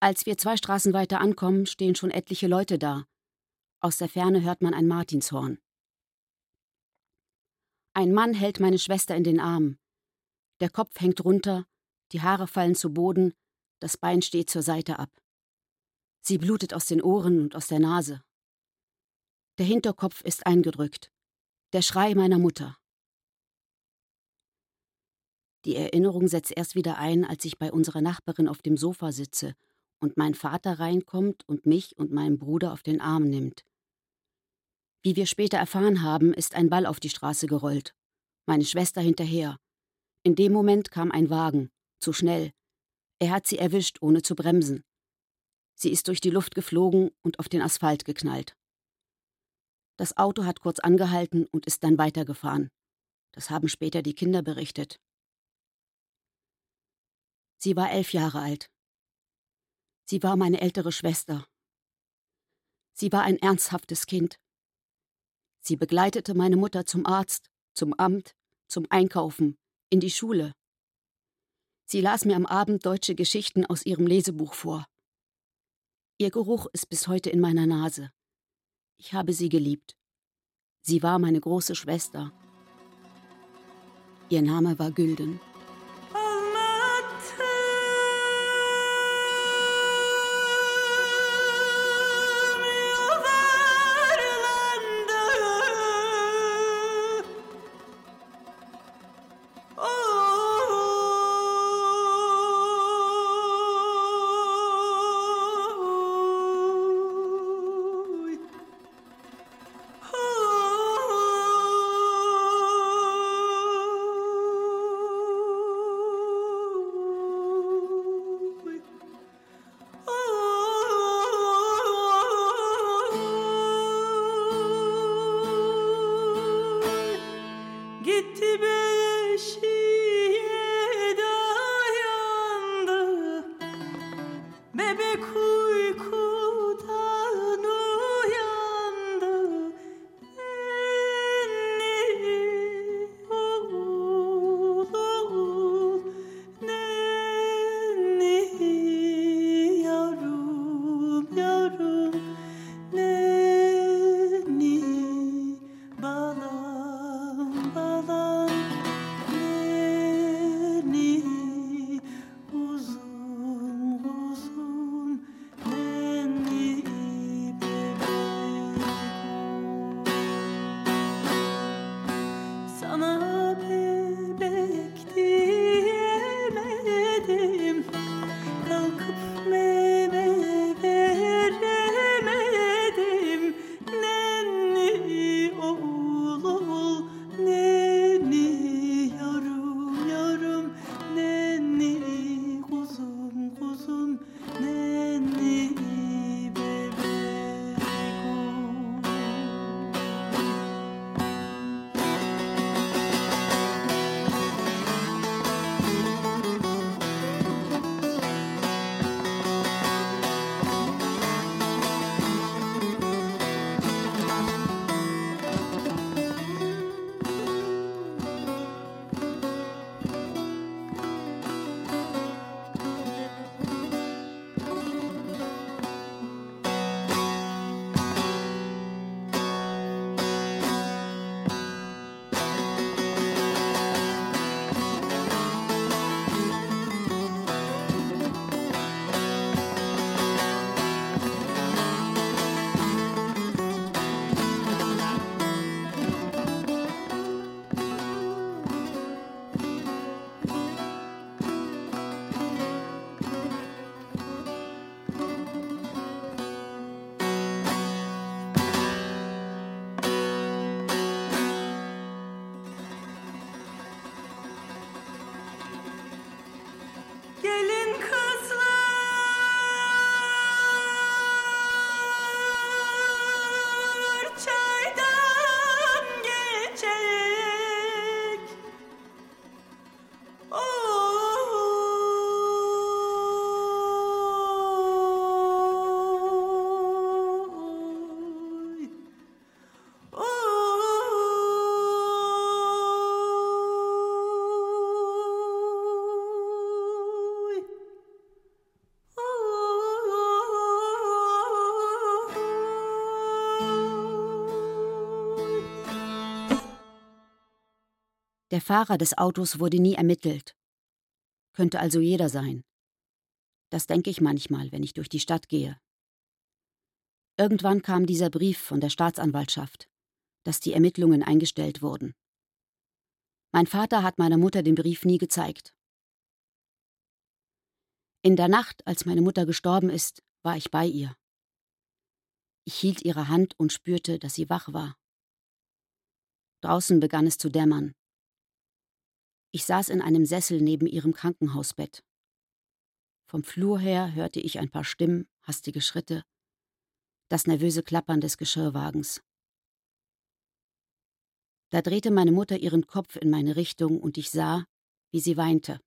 J: Als wir zwei Straßen weiter ankommen, stehen schon etliche Leute da. Aus der Ferne hört man ein Martinshorn. Ein Mann hält meine Schwester in den Arm. Der Kopf hängt runter, die Haare fallen zu Boden, das Bein steht zur Seite ab. Sie blutet aus den Ohren und aus der Nase. Der Hinterkopf ist eingedrückt. Der Schrei meiner Mutter. Die Erinnerung setzt erst wieder ein, als ich bei unserer Nachbarin auf dem Sofa sitze und mein Vater reinkommt und mich und meinen Bruder auf den Arm nimmt. Wie wir später erfahren haben, ist ein Ball auf die Straße gerollt. Meine Schwester hinterher. In dem Moment kam ein Wagen, zu schnell. Er hat sie erwischt, ohne zu bremsen. Sie ist durch die Luft geflogen und auf den Asphalt geknallt. Das Auto hat kurz angehalten und ist dann weitergefahren. Das haben später die Kinder berichtet. Sie war elf Jahre alt. Sie war meine ältere Schwester. Sie war ein ernsthaftes Kind. Sie begleitete meine Mutter zum Arzt, zum Amt, zum Einkaufen, in die Schule. Sie las mir am Abend deutsche Geschichten aus ihrem Lesebuch vor. Ihr Geruch ist bis heute in meiner Nase. Ich habe sie geliebt. Sie war meine große Schwester. Ihr Name war Gülden.
B: Der Fahrer des Autos wurde nie ermittelt. Könnte also jeder sein. Das denke ich manchmal, wenn ich durch die Stadt gehe. Irgendwann kam dieser Brief von der Staatsanwaltschaft, dass die Ermittlungen eingestellt wurden. Mein Vater hat meiner Mutter den Brief nie gezeigt. In der Nacht, als meine Mutter gestorben ist, war ich bei ihr. Ich hielt ihre Hand und spürte, dass sie wach war. Draußen begann es zu dämmern. Ich saß in einem Sessel neben ihrem Krankenhausbett. Vom Flur her hörte ich ein paar Stimmen, hastige Schritte, das nervöse Klappern des Geschirrwagens. Da drehte meine Mutter ihren Kopf in meine Richtung und ich sah, wie sie weinte.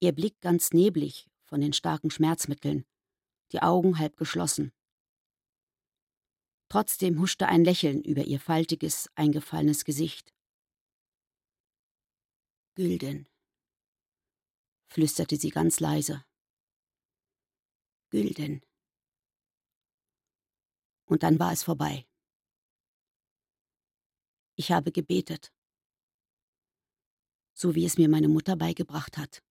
B: Ihr Blick ganz neblig von den starken Schmerzmitteln, die Augen halb geschlossen. Trotzdem huschte ein Lächeln über ihr faltiges, eingefallenes Gesicht. Gülden, flüsterte sie ganz leise. Gülden. Und dann war es vorbei. Ich habe gebetet, so wie es mir meine Mutter beigebracht hat.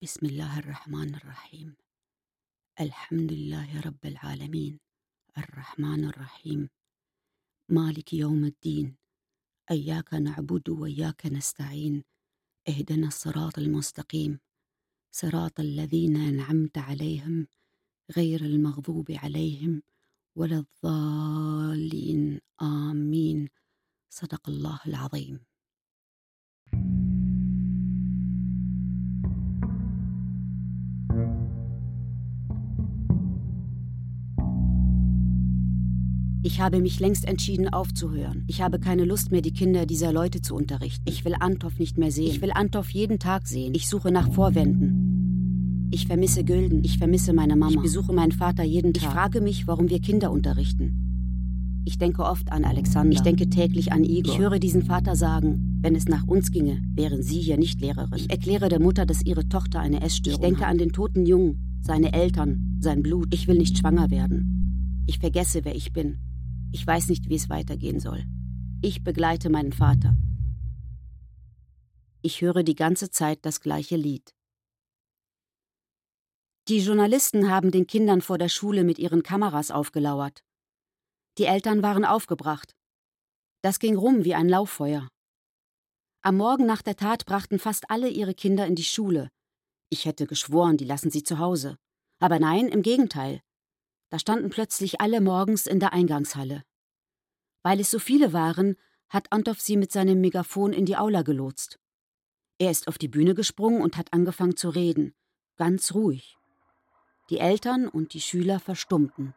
B: Bismillah ar-Rahman ar-Rahim. Alhamdulillahi Rabbil Alameen. Ar-Rahman ar-Rahim. Maliki Yawm ad-Din. إياك نعبد وإياك نستعين اهدنا الصراط المستقيم. صراط الذين أنعمت عليهم غير المغضوب عليهم ولا الضالين. آمين. صدق الله العظيم. Ich habe mich längst entschieden aufzuhören. Ich habe keine Lust mehr, die Kinder dieser Leute zu unterrichten. Ich will Antov nicht mehr sehen. Ich will Antov jeden Tag sehen. Ich suche nach Vorwänden. Ich vermisse Gülden. Ich vermisse meine Mama. Ich besuche meinen Vater jeden Tag. Ich frage mich, warum wir Kinder unterrichten. Ich denke oft an Alexander. Ich denke täglich an Igor. Ich höre diesen Vater sagen, wenn es nach uns ginge, wären Sie hier nicht Lehrerin. Ich erkläre der Mutter, dass ihre Tochter eine Essstörung hat. Ich denke an den toten Jungen, seine Eltern, sein Blut. Ich will nicht schwanger werden. Ich vergesse, wer ich bin. Ich weiß nicht, wie es weitergehen soll. Ich begleite meinen Vater. Ich höre die ganze Zeit das gleiche Lied. Die Journalisten haben den Kindern vor der Schule mit ihren Kameras aufgelauert. Die Eltern waren aufgebracht. Das ging rum wie ein Lauffeuer. Am Morgen nach der Tat brachten fast alle ihre Kinder in die Schule. Ich hätte geschworen, die lassen sie zu Hause. Aber nein, im Gegenteil. Da standen plötzlich alle morgens in der Eingangshalle. Weil es so viele waren, hat Antov sie mit seinem Megafon in die Aula gelotst. Er ist auf die Bühne gesprungen und hat angefangen zu reden, ganz ruhig. Die Eltern und die Schüler verstummten.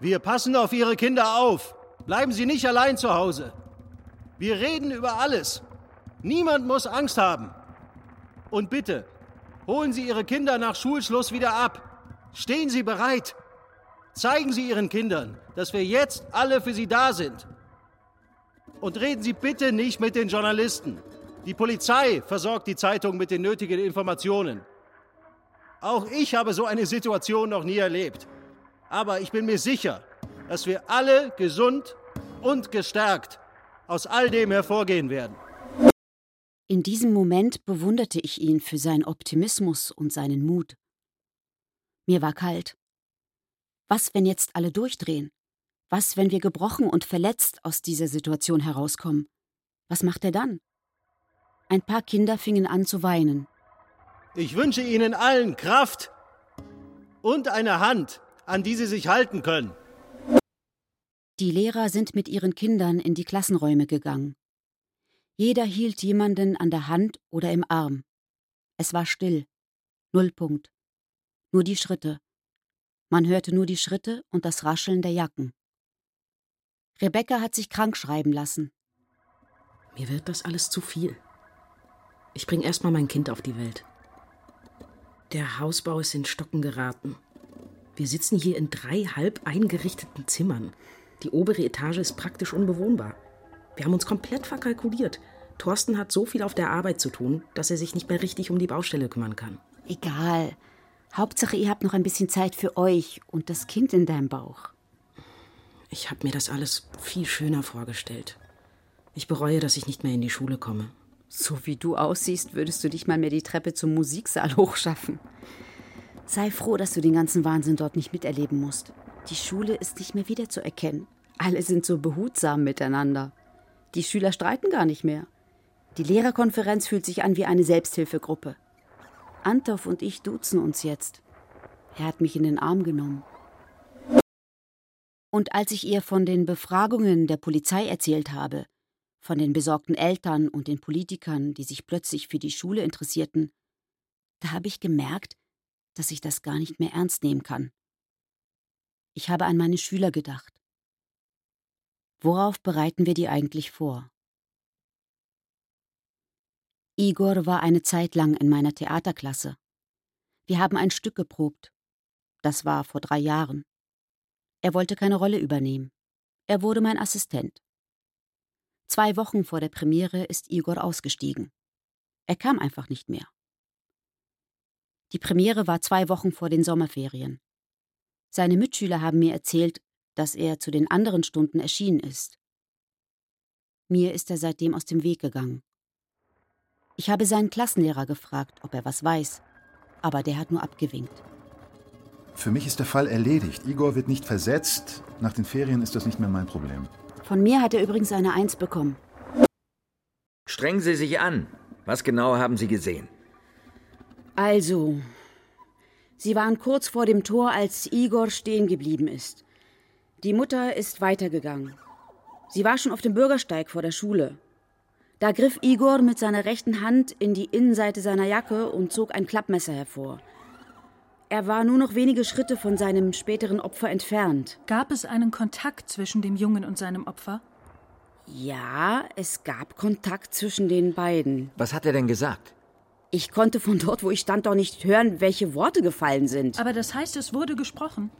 F: Wir passen auf Ihre Kinder auf. Bleiben Sie nicht allein zu Hause. Wir reden über alles. Niemand muss Angst haben. Und bitte, Holen Sie Ihre Kinder nach Schulschluss wieder ab. Stehen Sie bereit. Zeigen Sie Ihren Kindern, dass wir jetzt alle für Sie da sind. Und reden Sie bitte nicht mit den Journalisten. Die Polizei versorgt die Zeitung mit den nötigen Informationen. Auch ich habe so eine Situation noch nie erlebt. Aber ich bin mir sicher, dass wir alle gesund und gestärkt aus all dem hervorgehen werden.
B: In diesem Moment bewunderte ich ihn für seinen Optimismus und seinen Mut. Mir war kalt. Was, wenn jetzt alle durchdrehen? Was, wenn wir gebrochen und verletzt aus dieser Situation herauskommen? Was macht er dann? Ein paar Kinder fingen an zu weinen.
F: Ich wünsche Ihnen allen Kraft und eine Hand, an die Sie sich halten können.
B: Die Lehrer sind mit ihren Kindern in die Klassenräume gegangen. Jeder hielt jemanden an der Hand oder im Arm. Es war still. Nullpunkt. Nur die Schritte. Man hörte nur die Schritte und das Rascheln der Jacken. Rebecca hat sich krank schreiben lassen.
K: Mir wird das alles zu viel. Ich bringe erstmal mein Kind auf die Welt. Der Hausbau ist in Stocken geraten. Wir sitzen hier in drei halb eingerichteten Zimmern. Die obere Etage ist praktisch unbewohnbar. Wir haben uns komplett verkalkuliert. Thorsten hat so viel auf der Arbeit zu tun, dass er sich nicht mehr richtig um die Baustelle kümmern kann.
B: Egal. Hauptsache, ihr habt noch ein bisschen Zeit für euch und das Kind in deinem Bauch.
K: Ich habe mir das alles viel schöner vorgestellt. Ich bereue, dass ich nicht mehr in die Schule komme.
B: So wie du aussiehst, würdest du dich mal mehr die Treppe zum Musiksaal hochschaffen. Sei froh, dass du den ganzen Wahnsinn dort nicht miterleben musst. Die Schule ist nicht mehr wiederzuerkennen. Alle sind so behutsam miteinander. Die Schüler streiten gar nicht mehr. Die Lehrerkonferenz fühlt sich an wie eine Selbsthilfegruppe. Antov und ich duzen uns jetzt. Er hat mich in den Arm genommen. Und als ich ihr von den Befragungen der Polizei erzählt habe, von den besorgten Eltern und den Politikern, die sich plötzlich für die Schule interessierten, da habe ich gemerkt, dass ich das gar nicht mehr ernst nehmen kann. Ich habe an meine Schüler gedacht. Worauf bereiten wir die eigentlich vor? Igor war eine Zeit lang in meiner Theaterklasse. Wir haben ein Stück geprobt. Das war vor drei Jahren. Er wollte keine Rolle übernehmen. Er wurde mein Assistent. Zwei Wochen vor der Premiere ist Igor ausgestiegen. Er kam einfach nicht mehr. Die Premiere war zwei Wochen vor den Sommerferien. Seine Mitschüler haben mir erzählt, dass er zu den anderen Stunden erschienen ist. Mir ist er seitdem aus dem Weg gegangen. Ich habe seinen Klassenlehrer gefragt, ob er was weiß, aber der hat nur abgewinkt.
I: Für mich ist der Fall erledigt. Igor wird nicht versetzt. Nach den Ferien ist das nicht mehr mein Problem.
B: Von mir hat er übrigens eine Eins bekommen.
G: Strengen Sie sich an. Was genau haben Sie gesehen?
B: Also, Sie waren kurz vor dem Tor, als Igor stehen geblieben ist. Die Mutter ist weitergegangen. Sie war schon auf dem Bürgersteig vor der Schule. Da griff Igor mit seiner rechten Hand in die Innenseite seiner Jacke und zog ein Klappmesser hervor. Er war nur noch wenige Schritte von seinem späteren Opfer entfernt.
H: Gab es einen Kontakt zwischen dem Jungen und seinem Opfer?
B: Ja, es gab Kontakt zwischen den beiden.
G: Was hat er denn gesagt?
B: Ich konnte von dort, wo ich stand, doch nicht hören, welche Worte gefallen sind.
H: Aber das heißt, es wurde gesprochen.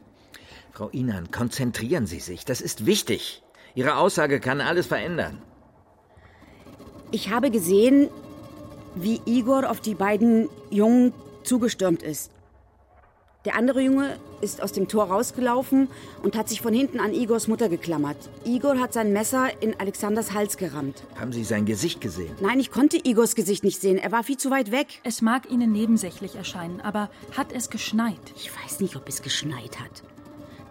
G: Frau Inan, konzentrieren Sie sich. Das ist wichtig. Ihre Aussage kann alles verändern.
B: Ich habe gesehen, wie Igor auf die beiden Jungen zugestürmt ist. Der andere Junge ist aus dem Tor rausgelaufen und hat sich von hinten an Igors Mutter geklammert. Igor hat sein Messer in Alexanders Hals gerammt.
G: Haben Sie sein Gesicht gesehen?
B: Nein, ich konnte Igors Gesicht nicht sehen. Er war viel zu weit weg.
H: Es mag Ihnen nebensächlich erscheinen, aber hat es geschneit?
B: Ich weiß nicht, ob es geschneit hat.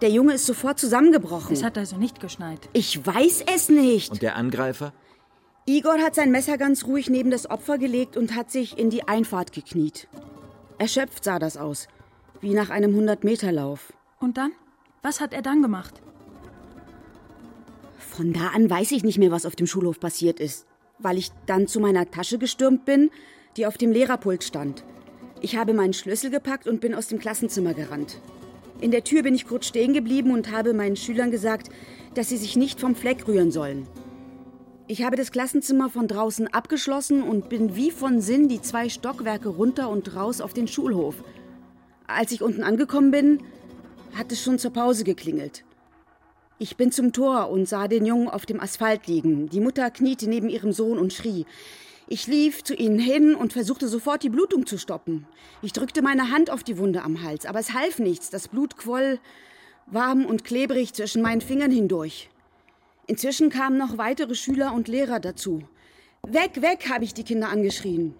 B: Der Junge ist sofort zusammengebrochen.
H: Es hat also nicht geschneit.
B: Ich weiß es nicht.
G: Und der Angreifer?
B: Igor hat sein Messer ganz ruhig neben das Opfer gelegt und hat sich in die Einfahrt gekniet. Erschöpft sah das aus wie nach einem 100-Meter-Lauf.
H: Und dann? Was hat er dann gemacht?
B: Von da an weiß ich nicht mehr, was auf dem Schulhof passiert ist, weil ich dann zu meiner Tasche gestürmt bin, die auf dem Lehrerpult stand. Ich habe meinen Schlüssel gepackt und bin aus dem Klassenzimmer gerannt. In der Tür bin ich kurz stehen geblieben und habe meinen Schülern gesagt, dass sie sich nicht vom Fleck rühren sollen. Ich habe das Klassenzimmer von draußen abgeschlossen und bin wie von Sinn die zwei Stockwerke runter und raus auf den Schulhof. Als ich unten angekommen bin, hat es schon zur Pause geklingelt. Ich bin zum Tor und sah den Jungen auf dem Asphalt liegen. Die Mutter kniete neben ihrem Sohn und schrie. Ich lief zu ihnen hin und versuchte sofort die Blutung zu stoppen. Ich drückte meine Hand auf die Wunde am Hals, aber es half nichts. Das Blut quoll warm und klebrig zwischen meinen Fingern hindurch. Inzwischen kamen noch weitere Schüler und Lehrer dazu. Weg, weg, habe ich die Kinder angeschrien.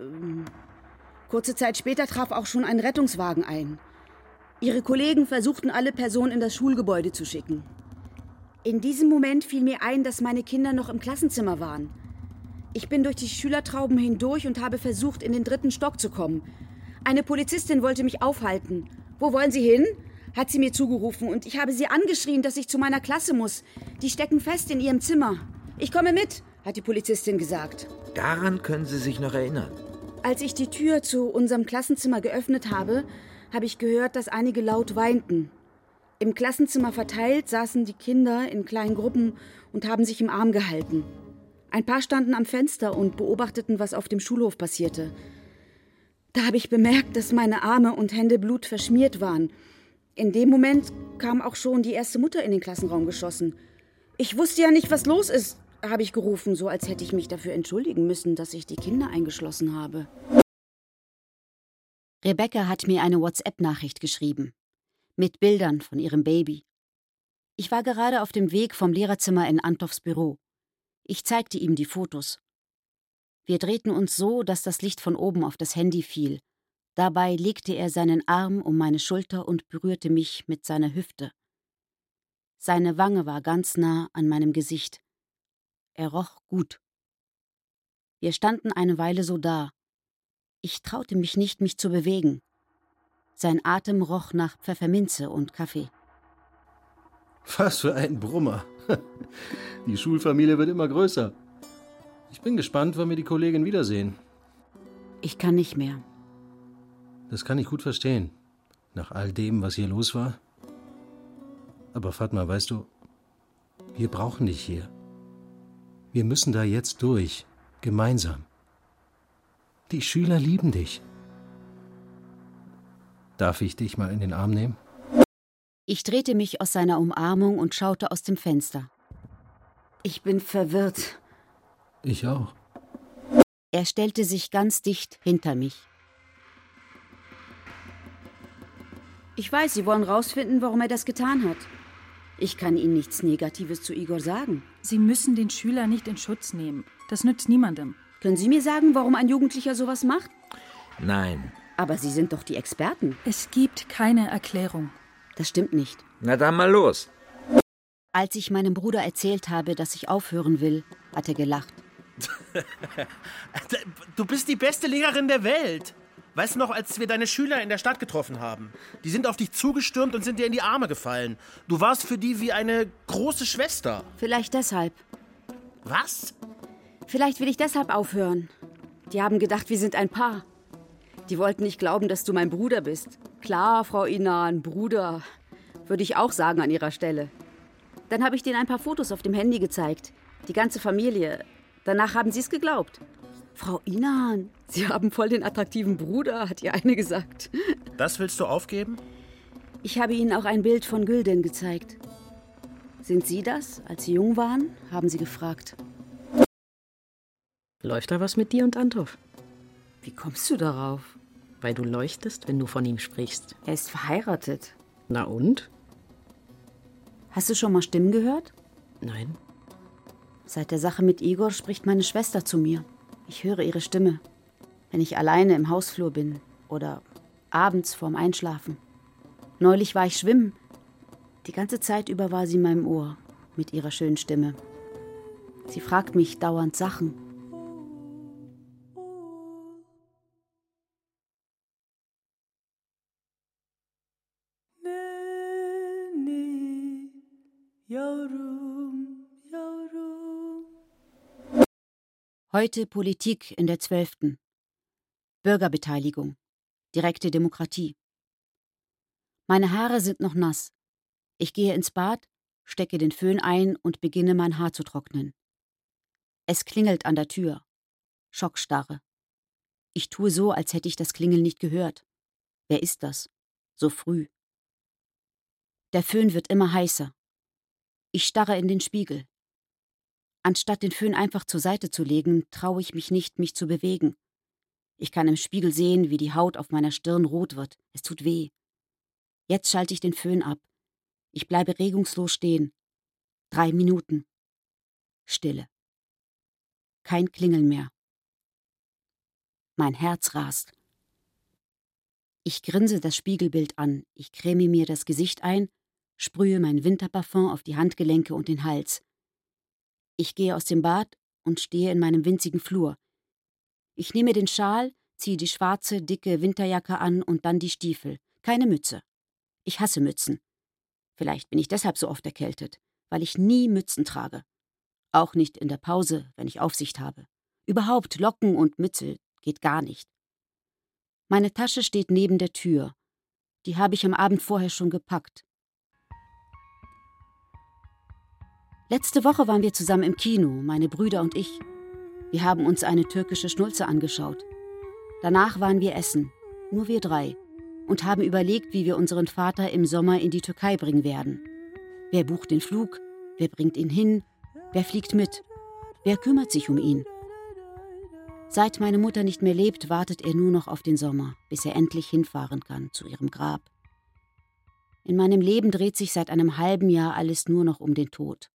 B: Ähm, Kurze Zeit später traf auch schon ein Rettungswagen ein. Ihre Kollegen versuchten alle Personen in das Schulgebäude zu schicken. In diesem Moment fiel mir ein, dass meine Kinder noch im Klassenzimmer waren. Ich bin durch die Schülertrauben hindurch und habe versucht, in den dritten Stock zu kommen. Eine Polizistin wollte mich aufhalten. Wo wollen Sie hin? hat sie mir zugerufen und ich habe sie angeschrien, dass ich zu meiner Klasse muss. Die stecken fest in ihrem Zimmer. Ich komme mit, hat die Polizistin gesagt.
G: Daran können Sie sich noch erinnern.
B: Als ich die Tür zu unserem Klassenzimmer geöffnet habe, habe ich gehört, dass einige laut weinten. Im Klassenzimmer verteilt saßen die Kinder in kleinen Gruppen und haben sich im Arm gehalten. Ein paar standen am Fenster und beobachteten, was auf dem Schulhof passierte. Da habe ich bemerkt, dass meine Arme und Hände blutverschmiert waren. In dem Moment kam auch schon die erste Mutter in den Klassenraum geschossen. Ich wusste ja nicht, was los ist, habe ich gerufen, so als hätte ich mich dafür entschuldigen müssen, dass ich die Kinder eingeschlossen habe. Rebecca hat mir eine WhatsApp-Nachricht geschrieben. Mit Bildern von ihrem Baby. Ich war gerade auf dem Weg vom Lehrerzimmer in Antofs Büro. Ich zeigte ihm die Fotos. Wir drehten uns so, dass das Licht von oben auf das Handy fiel. Dabei legte er seinen Arm um meine Schulter und berührte mich mit seiner Hüfte. Seine Wange war ganz nah an meinem Gesicht. Er roch gut. Wir standen eine Weile so da. Ich traute mich nicht, mich zu bewegen. Sein Atem roch nach Pfefferminze und Kaffee.
F: Was für ein Brummer. Die Schulfamilie wird immer größer. Ich bin gespannt, wann wir die Kollegin wiedersehen.
B: Ich kann nicht mehr.
F: Das kann ich gut verstehen. Nach all dem, was hier los war. Aber Fatma, weißt du, wir brauchen dich hier. Wir müssen da jetzt durch. Gemeinsam. Die Schüler lieben dich. Darf ich dich mal in den Arm nehmen?
B: Ich drehte mich aus seiner Umarmung und schaute aus dem Fenster. Ich bin verwirrt.
F: Ich auch.
B: Er stellte sich ganz dicht hinter mich. Ich weiß, Sie wollen rausfinden, warum er das getan hat. Ich kann Ihnen nichts Negatives zu Igor sagen.
H: Sie müssen den Schüler nicht in Schutz nehmen. Das nützt niemandem.
B: Können Sie mir sagen, warum ein Jugendlicher sowas macht?
G: Nein.
B: Aber Sie sind doch die Experten.
H: Es gibt keine Erklärung.
B: Das stimmt nicht.
G: Na dann mal los.
B: Als ich meinem Bruder erzählt habe, dass ich aufhören will, hat er gelacht.
D: du bist die beste Lehrerin der Welt. Weißt du noch, als wir deine Schüler in der Stadt getroffen haben? Die sind auf dich zugestürmt und sind dir in die Arme gefallen. Du warst für die wie eine große Schwester.
B: Vielleicht deshalb.
D: Was?
B: Vielleicht will ich deshalb aufhören. Die haben gedacht, wir sind ein Paar. Die wollten nicht glauben, dass du mein Bruder bist. Klar, Frau Inan, Bruder. Würde ich auch sagen an ihrer Stelle. Dann habe ich denen ein paar Fotos auf dem Handy gezeigt. Die ganze Familie. Danach haben sie es geglaubt. Frau Inan, Sie haben voll den attraktiven Bruder, hat ihr eine gesagt.
D: Das willst du aufgeben?
B: Ich habe Ihnen auch ein Bild von Gülden gezeigt. Sind Sie das, als Sie jung waren? haben Sie gefragt.
K: Läuft da was mit dir und Antov?
B: Wie kommst du darauf?
K: Weil du leuchtest, wenn du von ihm sprichst.
B: Er ist verheiratet.
K: Na und?
B: Hast du schon mal Stimmen gehört?
K: Nein.
B: Seit der Sache mit Igor spricht meine Schwester zu mir. Ich höre ihre Stimme, wenn ich alleine im Hausflur bin oder abends vorm Einschlafen. Neulich war ich schwimmen. Die ganze Zeit über war sie in meinem Ohr mit ihrer schönen Stimme. Sie fragt mich dauernd Sachen. Heute Politik in der Zwölften. Bürgerbeteiligung. Direkte Demokratie. Meine Haare sind noch nass. Ich gehe ins Bad, stecke den Föhn ein und beginne mein Haar zu trocknen. Es klingelt an der Tür. Schockstarre. Ich tue so, als hätte ich das Klingeln nicht gehört. Wer ist das? So früh. Der Föhn wird immer heißer. Ich starre in den Spiegel. Anstatt den Föhn einfach zur Seite zu legen, traue ich mich nicht, mich zu bewegen. Ich kann im Spiegel sehen, wie die Haut auf meiner Stirn rot wird. Es tut weh. Jetzt schalte ich den Föhn ab. Ich bleibe regungslos stehen. Drei Minuten. Stille. Kein Klingeln mehr. Mein Herz rast. Ich grinse das Spiegelbild an, ich creme mir das Gesicht ein, sprühe mein Winterparfum auf die Handgelenke und den Hals. Ich gehe aus dem Bad und stehe in meinem winzigen Flur. Ich nehme den Schal, ziehe die schwarze, dicke Winterjacke an und dann die Stiefel. Keine Mütze. Ich hasse Mützen. Vielleicht bin ich deshalb so oft erkältet, weil ich nie Mützen trage. Auch nicht in der Pause, wenn ich Aufsicht habe. Überhaupt Locken und Mütze geht gar nicht. Meine Tasche steht neben der Tür. Die habe ich am Abend vorher schon gepackt. Letzte Woche waren wir zusammen im Kino, meine Brüder und ich. Wir haben uns eine türkische Schnulze angeschaut. Danach waren wir essen, nur wir drei, und haben überlegt, wie wir unseren Vater im Sommer in die Türkei bringen werden. Wer bucht den Flug? Wer bringt ihn hin? Wer fliegt mit? Wer kümmert sich um ihn? Seit meine Mutter nicht mehr lebt, wartet er nur noch auf den Sommer, bis er endlich hinfahren kann zu ihrem Grab. In meinem Leben dreht sich seit einem halben Jahr alles nur noch um den Tod.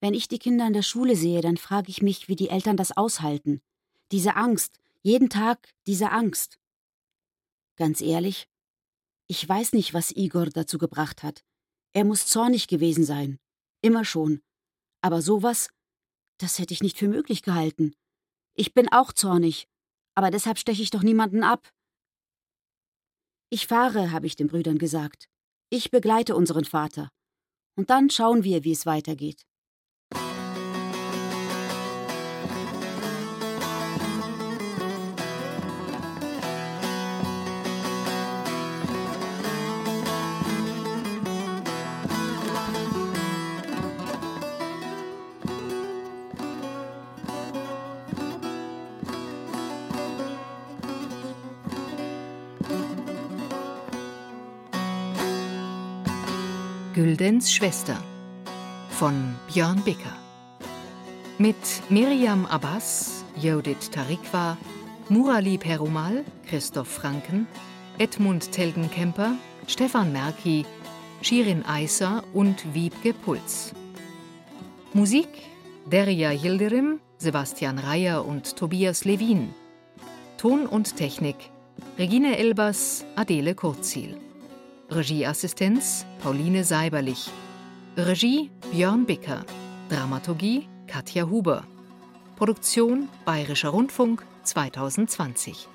B: Wenn ich die Kinder in der Schule sehe, dann frage ich mich, wie die Eltern das aushalten. Diese Angst, jeden Tag diese Angst. Ganz ehrlich, ich weiß nicht, was Igor dazu gebracht hat. Er muss zornig gewesen sein. Immer schon. Aber sowas, das hätte ich nicht für möglich gehalten. Ich bin auch zornig, aber deshalb steche ich doch niemanden ab. Ich fahre, habe ich den Brüdern gesagt. Ich begleite unseren Vater. Und dann schauen wir, wie es weitergeht.
C: Güldens Schwester von Björn Bicker. Mit Miriam Abbas, Judith Tarikwa, Murali Perumal, Christoph Franken, Edmund Telgenkemper, Stefan Merki, Shirin Eiser und Wiebke Puls. Musik Derja Yildirim, Sebastian Reyer und Tobias Levin. Ton und Technik Regine Elbers, Adele Kurzziel. Regieassistenz Pauline Seiberlich. Regie Björn Bicker. Dramaturgie Katja Huber. Produktion Bayerischer Rundfunk 2020.